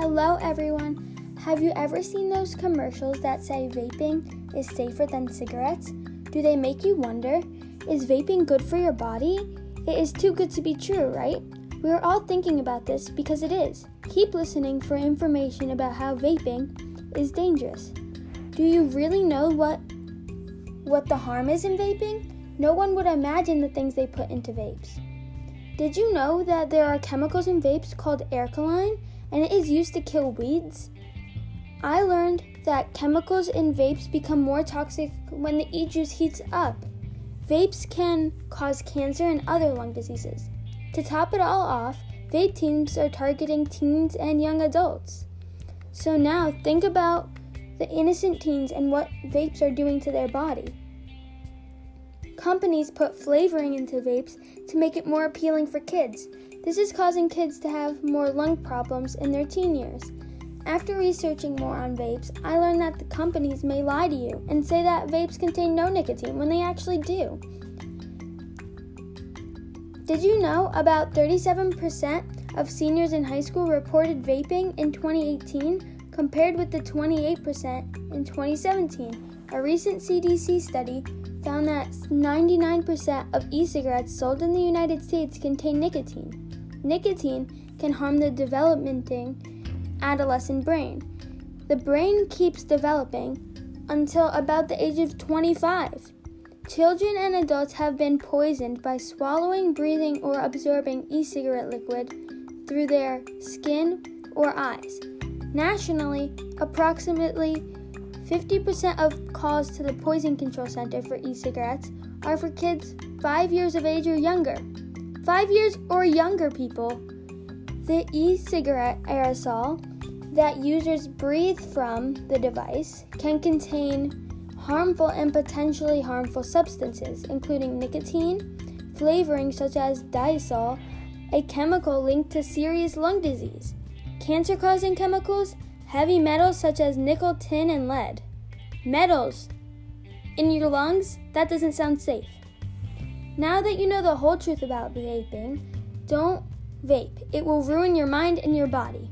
Hello, everyone. Have you ever seen those commercials that say vaping is safer than cigarettes? Do they make you wonder is vaping good for your body? It is too good to be true, right? We are all thinking about this because it is. Keep listening for information about how vaping is dangerous. Do you really know what what the harm is in vaping? No one would imagine the things they put into vapes. Did you know that there are chemicals in vapes called acrolein and it is used to kill weeds? I learned that chemicals in vapes become more toxic when the e juice heats up. Vapes can cause cancer and other lung diseases. To top it all off, vape teams are targeting teens and young adults. So now think about the innocent teens and what vapes are doing to their body. Companies put flavoring into vapes to make it more appealing for kids. This is causing kids to have more lung problems in their teen years. After researching more on vapes, I learned that the companies may lie to you and say that vapes contain no nicotine when they actually do. Did you know about 37% of seniors in high school reported vaping in 2018 compared with the 28% in 2017? A recent CDC study found that 99% of e cigarettes sold in the United States contain nicotine. Nicotine can harm the developing adolescent brain. The brain keeps developing until about the age of 25. Children and adults have been poisoned by swallowing, breathing, or absorbing e cigarette liquid through their skin or eyes. Nationally, approximately 50% of calls to the Poison Control Center for e cigarettes are for kids 5 years of age or younger. 5 years or younger people. The e cigarette aerosol that users breathe from the device can contain harmful and potentially harmful substances, including nicotine, flavoring such as diacetyl, a chemical linked to serious lung disease, cancer causing chemicals, Heavy metals such as nickel, tin, and lead. Metals in your lungs? That doesn't sound safe. Now that you know the whole truth about vaping, don't vape. It will ruin your mind and your body.